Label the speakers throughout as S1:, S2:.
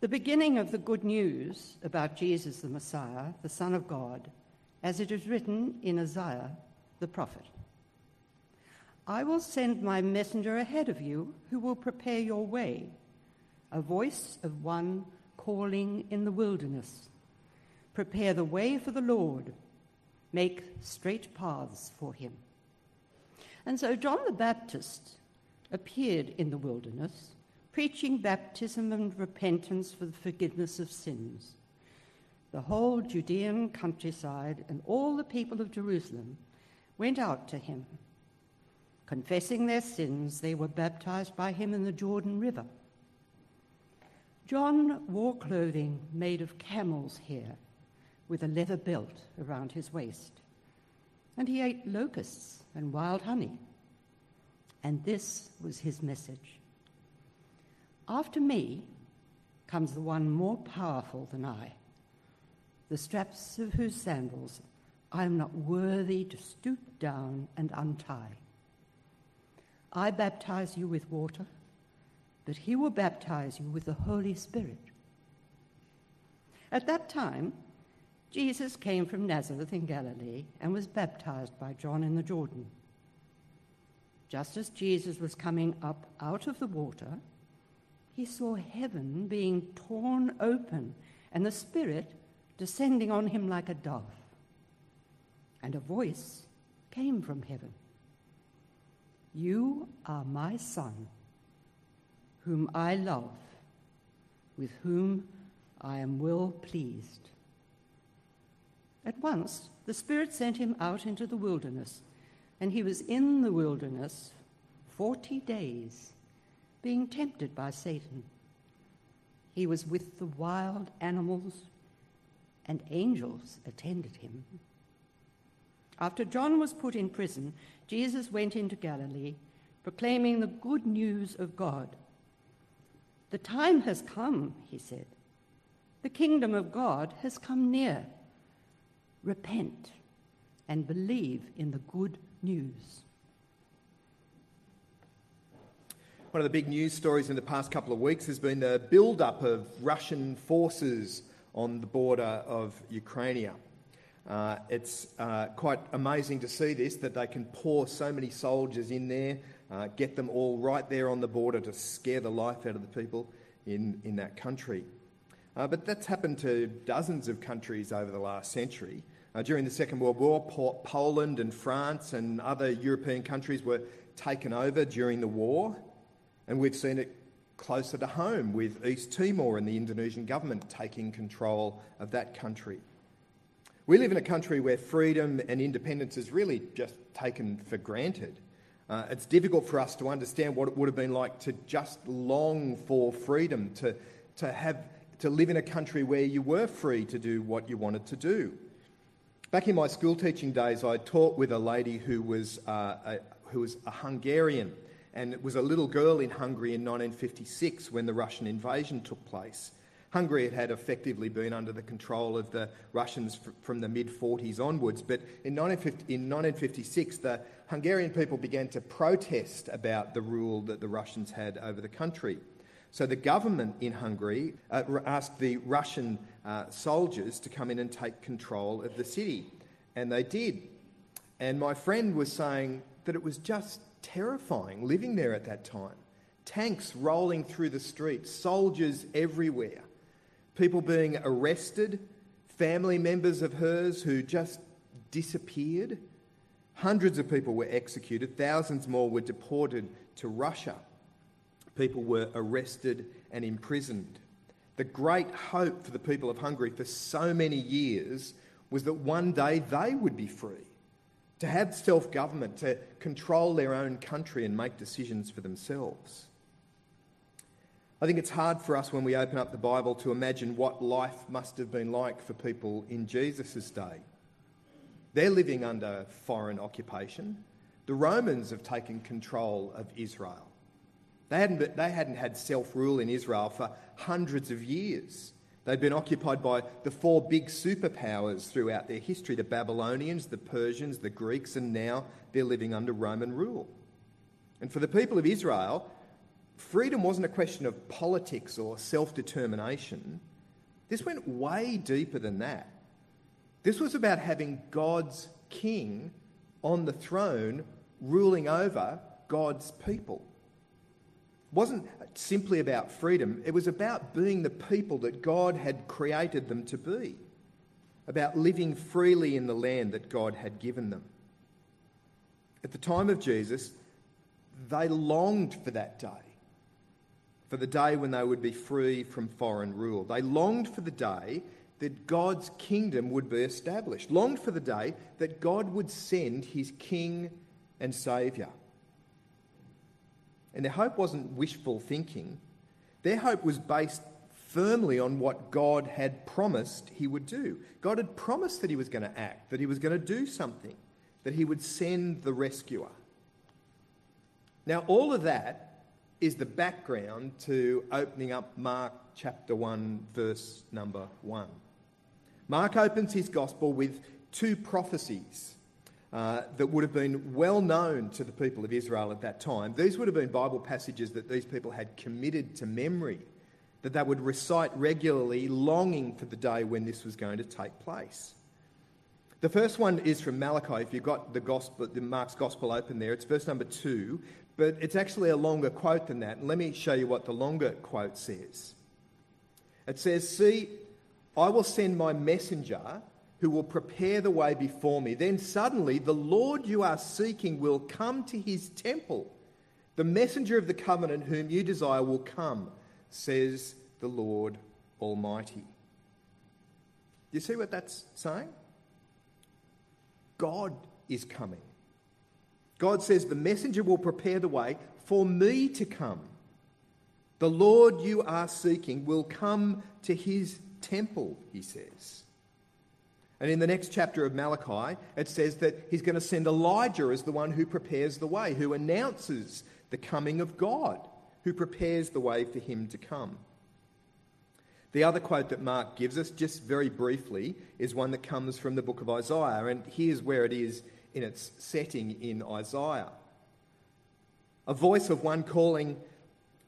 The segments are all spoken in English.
S1: the beginning of the good news about Jesus the Messiah, the Son of God, as it is written in Isaiah the prophet. I will send my messenger ahead of you who will prepare your way, a voice of one calling in the wilderness. Prepare the way for the Lord, make straight paths for him. And so John the Baptist appeared in the wilderness, preaching baptism and repentance for the forgiveness of sins. The whole Judean countryside and all the people of Jerusalem went out to him. Confessing their sins, they were baptized by him in the Jordan River. John wore clothing made of camel's hair with a leather belt around his waist, and he ate locusts and wild honey. And this was his message After me comes the one more powerful than I, the straps of whose sandals I am not worthy to stoop down and untie. I baptize you with water, but he will baptize you with the Holy Spirit. At that time, Jesus came from Nazareth in Galilee and was baptized by John in the Jordan. Just as Jesus was coming up out of the water, he saw heaven being torn open and the Spirit descending on him like a dove. And a voice came from heaven You are my Son, whom I love, with whom I am well pleased. At once, the Spirit sent him out into the wilderness and he was in the wilderness 40 days, being tempted by Satan. He was with the wild animals, and angels attended him. After John was put in prison, Jesus went into Galilee, proclaiming the good news of God. The time has come, he said. The kingdom of God has come near. Repent and believe in the good news.
S2: One of the big news stories in the past couple of weeks has been the build up of Russian forces on the border of Ukraine. Uh, it's uh, quite amazing to see this that they can pour so many soldiers in there, uh, get them all right there on the border to scare the life out of the people in, in that country. Uh, but that's happened to dozens of countries over the last century. Uh, during the Second World War, po- Poland and France and other European countries were taken over during the war, and we've seen it closer to home with East Timor and the Indonesian government taking control of that country. We live in a country where freedom and independence is really just taken for granted. Uh, it's difficult for us to understand what it would have been like to just long for freedom, to, to, have, to live in a country where you were free to do what you wanted to do. Back in my school teaching days, I taught with a lady who was, uh, a, who was a Hungarian, and it was a little girl in Hungary in 1956 when the Russian invasion took place. Hungary had, had effectively been under the control of the Russians from the mid 40s onwards, but in, in 1956, the Hungarian people began to protest about the rule that the Russians had over the country. So the government in Hungary uh, asked the Russian uh, soldiers to come in and take control of the city, and they did. And my friend was saying that it was just terrifying living there at that time. Tanks rolling through the streets, soldiers everywhere, people being arrested, family members of hers who just disappeared. Hundreds of people were executed, thousands more were deported to Russia people were arrested and imprisoned. The great hope for the people of Hungary for so many years was that one day they would be free, to have self government, to control their own country and make decisions for themselves. I think it's hard for us when we open up the Bible to imagine what life must have been like for people in Jesus' day. They're living under foreign occupation. The Romans have taken control of Israel. They hadn't, they hadn't had self rule in Israel for hundreds of years. They'd been occupied by the four big superpowers throughout their history the Babylonians, the Persians, the Greeks, and now they're living under Roman rule. And for the people of Israel, freedom wasn't a question of politics or self determination. This went way deeper than that. This was about having God's king on the throne ruling over God's people. It wasn't simply about freedom, it was about being the people that God had created them to be, about living freely in the land that God had given them. At the time of Jesus, they longed for that day, for the day when they would be free from foreign rule. They longed for the day that God's kingdom would be established, longed for the day that God would send his king and saviour. And their hope wasn't wishful thinking, their hope was based firmly on what God had promised he would do. God had promised that he was going to act, that he was going to do something, that he would send the rescuer. Now, all of that is the background to opening up Mark chapter 1, verse number 1. Mark opens his gospel with two prophecies uh, that would have been well known to the people of Israel at that time. These would have been Bible passages that these people had committed to memory, that they would recite regularly, longing for the day when this was going to take place. The first one is from Malachi. If you've got the gospel, the Mark's gospel open there, it's verse number two, but it's actually a longer quote than that. And let me show you what the longer quote says. It says, "See, I will send my messenger who will prepare the way before me. Then suddenly the Lord you are seeking will come to his temple. The messenger of the covenant whom you desire will come, says the Lord Almighty. You see what that's saying? God is coming. God says, The messenger will prepare the way for me to come. The Lord you are seeking will come to his temple, he says. And in the next chapter of Malachi, it says that he's going to send Elijah as the one who prepares the way, who announces the coming of God, who prepares the way for him to come. The other quote that Mark gives us, just very briefly, is one that comes from the book of Isaiah, and here's where it is in its setting in Isaiah. A voice of one calling,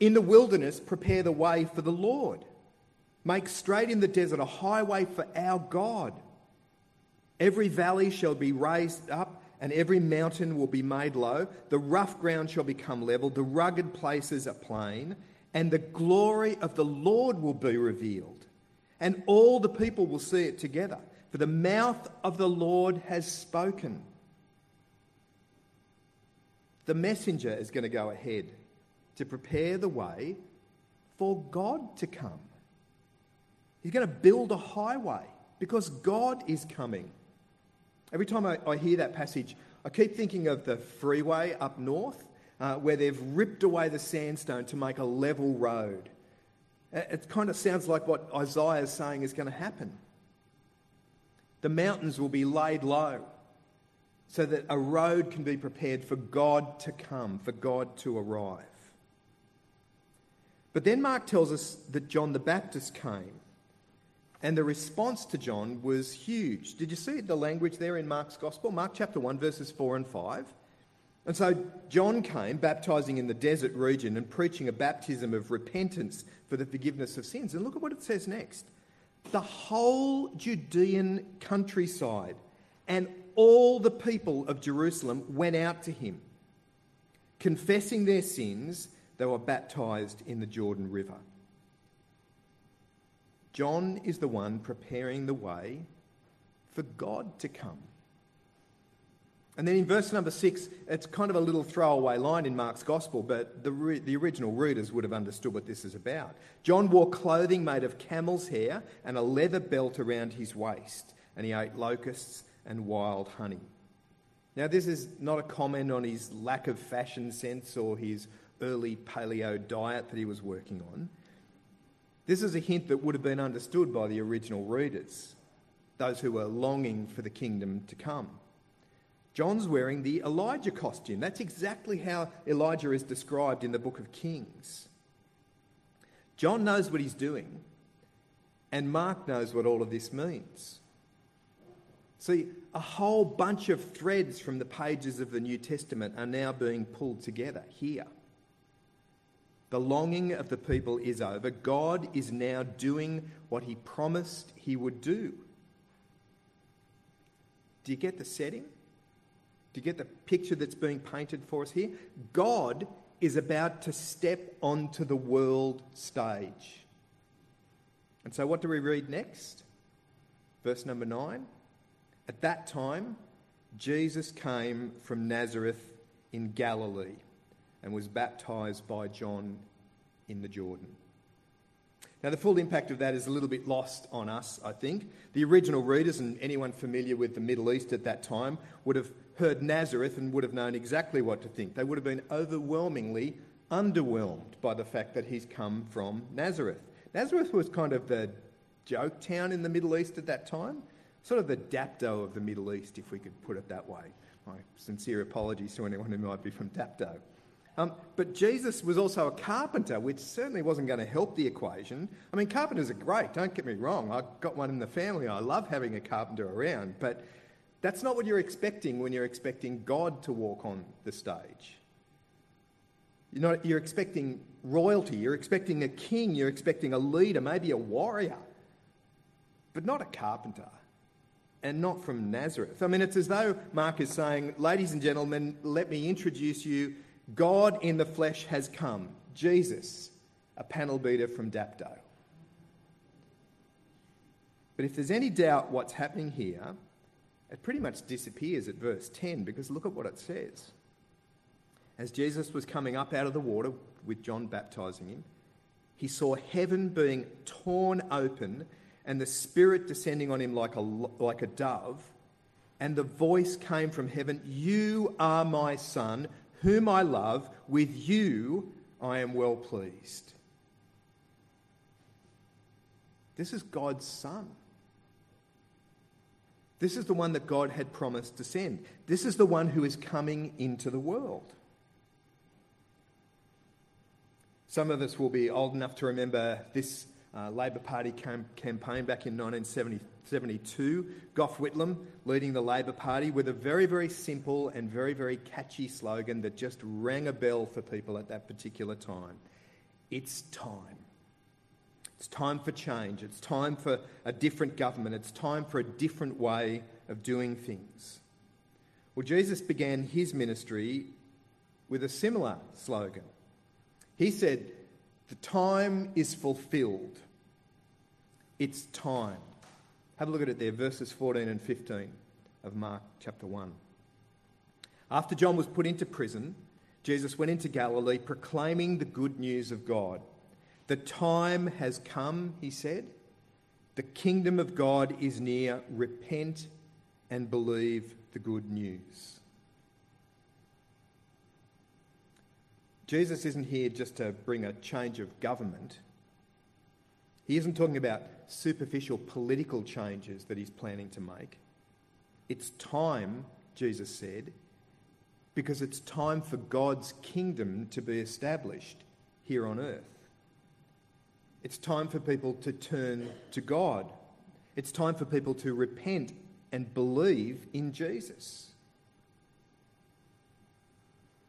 S2: In the wilderness, prepare the way for the Lord. Make straight in the desert a highway for our God. Every valley shall be raised up, and every mountain will be made low. The rough ground shall become level, the rugged places a plain, and the glory of the Lord will be revealed. And all the people will see it together, for the mouth of the Lord has spoken. The messenger is going to go ahead to prepare the way for God to come. He's going to build a highway because God is coming. Every time I, I hear that passage, I keep thinking of the freeway up north uh, where they've ripped away the sandstone to make a level road. It kind of sounds like what Isaiah is saying is going to happen. The mountains will be laid low so that a road can be prepared for God to come, for God to arrive. But then Mark tells us that John the Baptist came and the response to John was huge. Did you see the language there in Mark's Gospel? Mark chapter 1, verses 4 and 5. And so John came, baptizing in the desert region and preaching a baptism of repentance for the forgiveness of sins. And look at what it says next. The whole Judean countryside and all the people of Jerusalem went out to him. Confessing their sins, they were baptized in the Jordan River. John is the one preparing the way for God to come. And then in verse number six, it's kind of a little throwaway line in Mark's gospel, but the, re- the original readers would have understood what this is about. John wore clothing made of camel's hair and a leather belt around his waist, and he ate locusts and wild honey. Now, this is not a comment on his lack of fashion sense or his early paleo diet that he was working on. This is a hint that would have been understood by the original readers, those who were longing for the kingdom to come. John's wearing the Elijah costume. That's exactly how Elijah is described in the book of Kings. John knows what he's doing, and Mark knows what all of this means. See, a whole bunch of threads from the pages of the New Testament are now being pulled together here. The longing of the people is over. God is now doing what he promised he would do. Do you get the setting? Do you get the picture that's being painted for us here? God is about to step onto the world stage. And so, what do we read next? Verse number nine. At that time, Jesus came from Nazareth in Galilee and was baptized by John in the Jordan. Now, the full impact of that is a little bit lost on us, I think. The original readers and anyone familiar with the Middle East at that time would have heard Nazareth and would have known exactly what to think. They would have been overwhelmingly underwhelmed by the fact that he's come from Nazareth. Nazareth was kind of the joke town in the Middle East at that time, sort of the Dapto of the Middle East, if we could put it that way. My sincere apologies to anyone who might be from Dapto. Um, but Jesus was also a carpenter, which certainly wasn't going to help the equation. I mean, carpenters are great, don't get me wrong. I've got one in the family. I love having a carpenter around. But that's not what you're expecting when you're expecting God to walk on the stage. You're, not, you're expecting royalty, you're expecting a king, you're expecting a leader, maybe a warrior, but not a carpenter and not from Nazareth. I mean, it's as though Mark is saying, Ladies and gentlemen, let me introduce you. God in the flesh has come. Jesus, a panel beater from Dapto. But if there's any doubt what's happening here, it pretty much disappears at verse 10 because look at what it says. As Jesus was coming up out of the water with John baptizing him, he saw heaven being torn open and the Spirit descending on him like a, like a dove. And the voice came from heaven You are my Son, whom I love. With you I am well pleased. This is God's Son. This is the one that God had promised to send. This is the one who is coming into the world. Some of us will be old enough to remember this uh, Labor Party cam- campaign back in 1972. Gough Whitlam leading the Labor Party with a very, very simple and very, very catchy slogan that just rang a bell for people at that particular time. It's time. It's time for change. It's time for a different government. It's time for a different way of doing things. Well, Jesus began his ministry with a similar slogan. He said, The time is fulfilled. It's time. Have a look at it there, verses 14 and 15 of Mark chapter 1. After John was put into prison, Jesus went into Galilee proclaiming the good news of God. The time has come, he said. The kingdom of God is near. Repent and believe the good news. Jesus isn't here just to bring a change of government. He isn't talking about superficial political changes that he's planning to make. It's time, Jesus said, because it's time for God's kingdom to be established here on earth. It's time for people to turn to God. It's time for people to repent and believe in Jesus.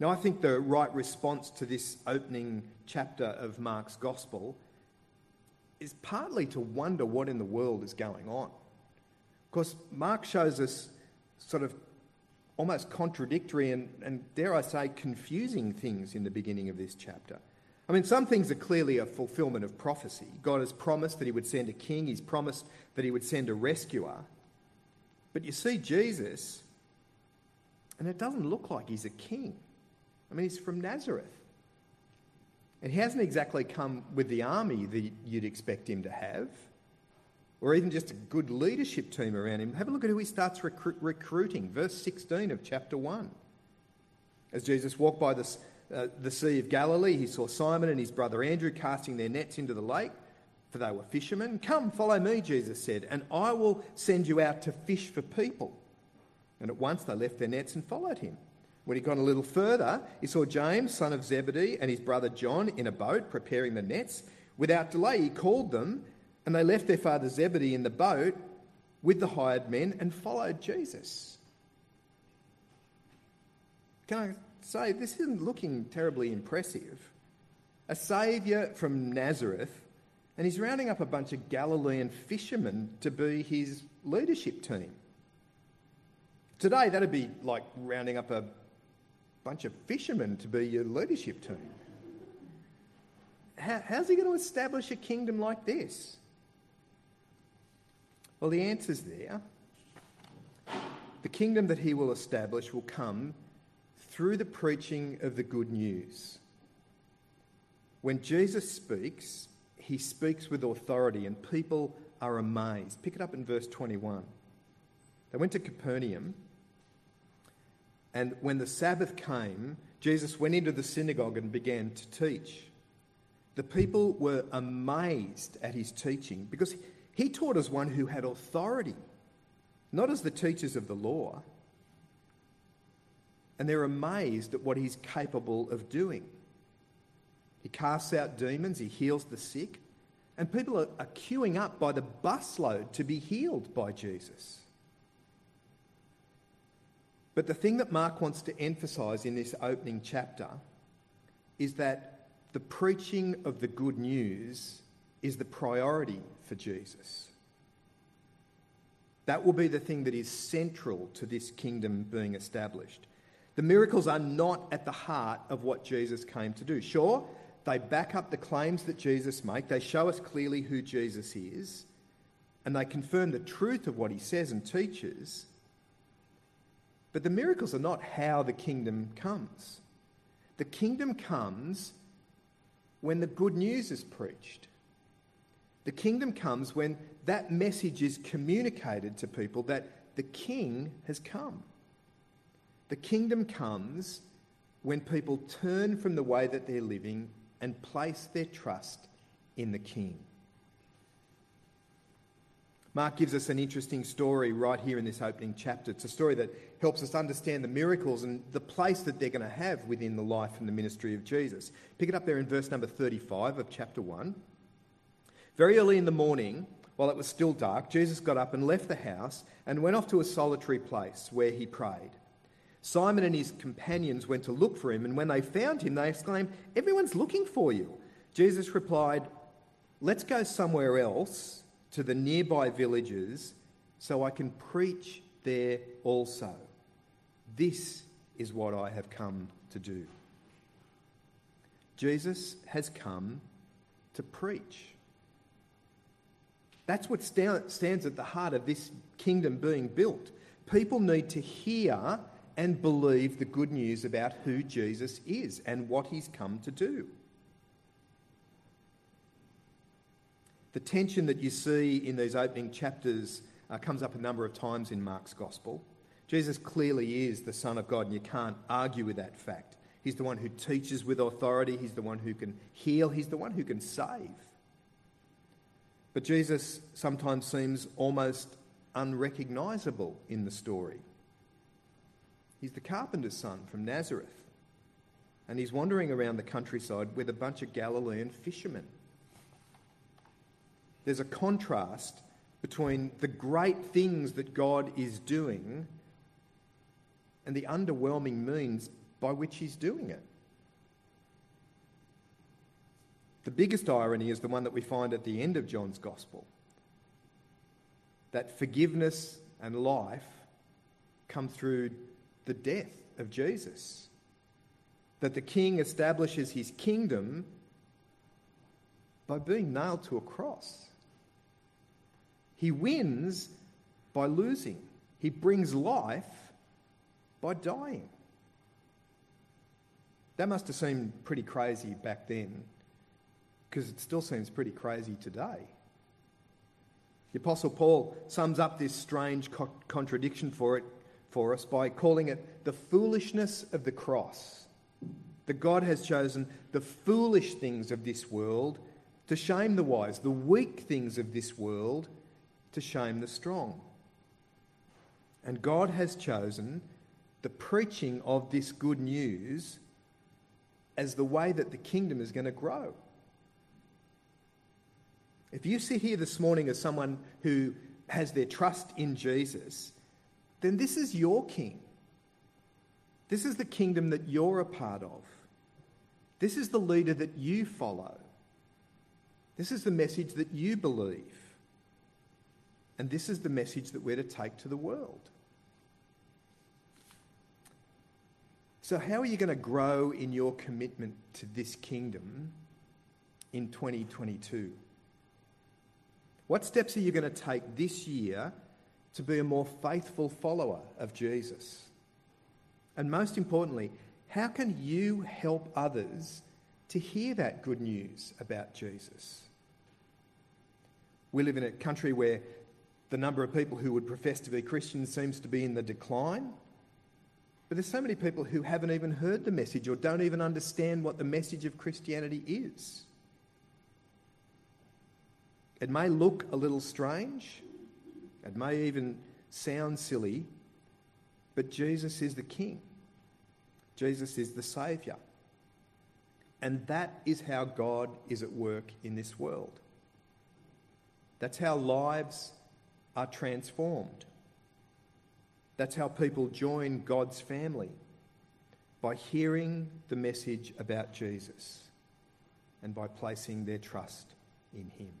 S2: Now, I think the right response to this opening chapter of Mark's Gospel is partly to wonder what in the world is going on. Of course, Mark shows us sort of almost contradictory and, and, dare I say, confusing things in the beginning of this chapter. I mean, some things are clearly a fulfillment of prophecy. God has promised that He would send a king, He's promised that He would send a rescuer. But you see Jesus, and it doesn't look like He's a king. I mean, He's from Nazareth. And He hasn't exactly come with the army that you'd expect Him to have, or even just a good leadership team around Him. Have a look at who He starts recru- recruiting. Verse 16 of chapter 1. As Jesus walked by this uh, the Sea of Galilee, he saw Simon and his brother Andrew casting their nets into the lake, for they were fishermen. Come, follow me, Jesus said, and I will send you out to fish for people. And at once they left their nets and followed him. When he'd gone a little further, he saw James, son of Zebedee, and his brother John in a boat preparing the nets. Without delay, he called them, and they left their father Zebedee in the boat with the hired men and followed Jesus. Can I say, this isn't looking terribly impressive. a saviour from Nazareth, and he's rounding up a bunch of Galilean fishermen to be his leadership team. Today, that'd be like rounding up a bunch of fishermen to be your leadership team. How, how's he going to establish a kingdom like this? Well, the answer's there. The kingdom that he will establish will come through the preaching of the good news. When Jesus speaks, he speaks with authority, and people are amazed. Pick it up in verse 21. They went to Capernaum, and when the Sabbath came, Jesus went into the synagogue and began to teach. The people were amazed at his teaching because he taught as one who had authority, not as the teachers of the law. And they're amazed at what he's capable of doing. He casts out demons, he heals the sick, and people are, are queuing up by the busload to be healed by Jesus. But the thing that Mark wants to emphasise in this opening chapter is that the preaching of the good news is the priority for Jesus. That will be the thing that is central to this kingdom being established. The miracles are not at the heart of what Jesus came to do. Sure, they back up the claims that Jesus makes, they show us clearly who Jesus is, and they confirm the truth of what he says and teaches. But the miracles are not how the kingdom comes. The kingdom comes when the good news is preached. The kingdom comes when that message is communicated to people that the king has come. The kingdom comes when people turn from the way that they're living and place their trust in the king. Mark gives us an interesting story right here in this opening chapter. It's a story that helps us understand the miracles and the place that they're going to have within the life and the ministry of Jesus. Pick it up there in verse number 35 of chapter 1. Very early in the morning, while it was still dark, Jesus got up and left the house and went off to a solitary place where he prayed. Simon and his companions went to look for him, and when they found him, they exclaimed, Everyone's looking for you. Jesus replied, Let's go somewhere else to the nearby villages so I can preach there also. This is what I have come to do. Jesus has come to preach. That's what stands at the heart of this kingdom being built. People need to hear and believe the good news about who Jesus is and what he's come to do. The tension that you see in these opening chapters uh, comes up a number of times in Mark's Gospel. Jesus clearly is the Son of God, and you can't argue with that fact. He's the one who teaches with authority, He's the one who can heal, He's the one who can save. But Jesus sometimes seems almost unrecognisable in the story. He's the carpenter's son from Nazareth. And he's wandering around the countryside with a bunch of Galilean fishermen. There's a contrast between the great things that God is doing and the underwhelming means by which he's doing it. The biggest irony is the one that we find at the end of John's Gospel that forgiveness and life come through the death of Jesus. That the king establishes his kingdom by being nailed to a cross. He wins by losing, he brings life by dying. That must have seemed pretty crazy back then, because it still seems pretty crazy today. The Apostle Paul sums up this strange co- contradiction for it for us by calling it the foolishness of the cross. That God has chosen the foolish things of this world to shame the wise, the weak things of this world to shame the strong. And God has chosen the preaching of this good news as the way that the kingdom is going to grow. If you sit here this morning as someone who has their trust in Jesus, then this is your king. This is the kingdom that you're a part of. This is the leader that you follow. This is the message that you believe. And this is the message that we're to take to the world. So, how are you going to grow in your commitment to this kingdom in 2022? What steps are you going to take this year to be a more faithful follower of Jesus? And most importantly, how can you help others to hear that good news about Jesus? We live in a country where the number of people who would profess to be Christians seems to be in the decline. But there's so many people who haven't even heard the message or don't even understand what the message of Christianity is. It may look a little strange, it may even sound silly, but Jesus is the King. Jesus is the Saviour. And that is how God is at work in this world. That's how lives are transformed. That's how people join God's family by hearing the message about Jesus and by placing their trust in Him.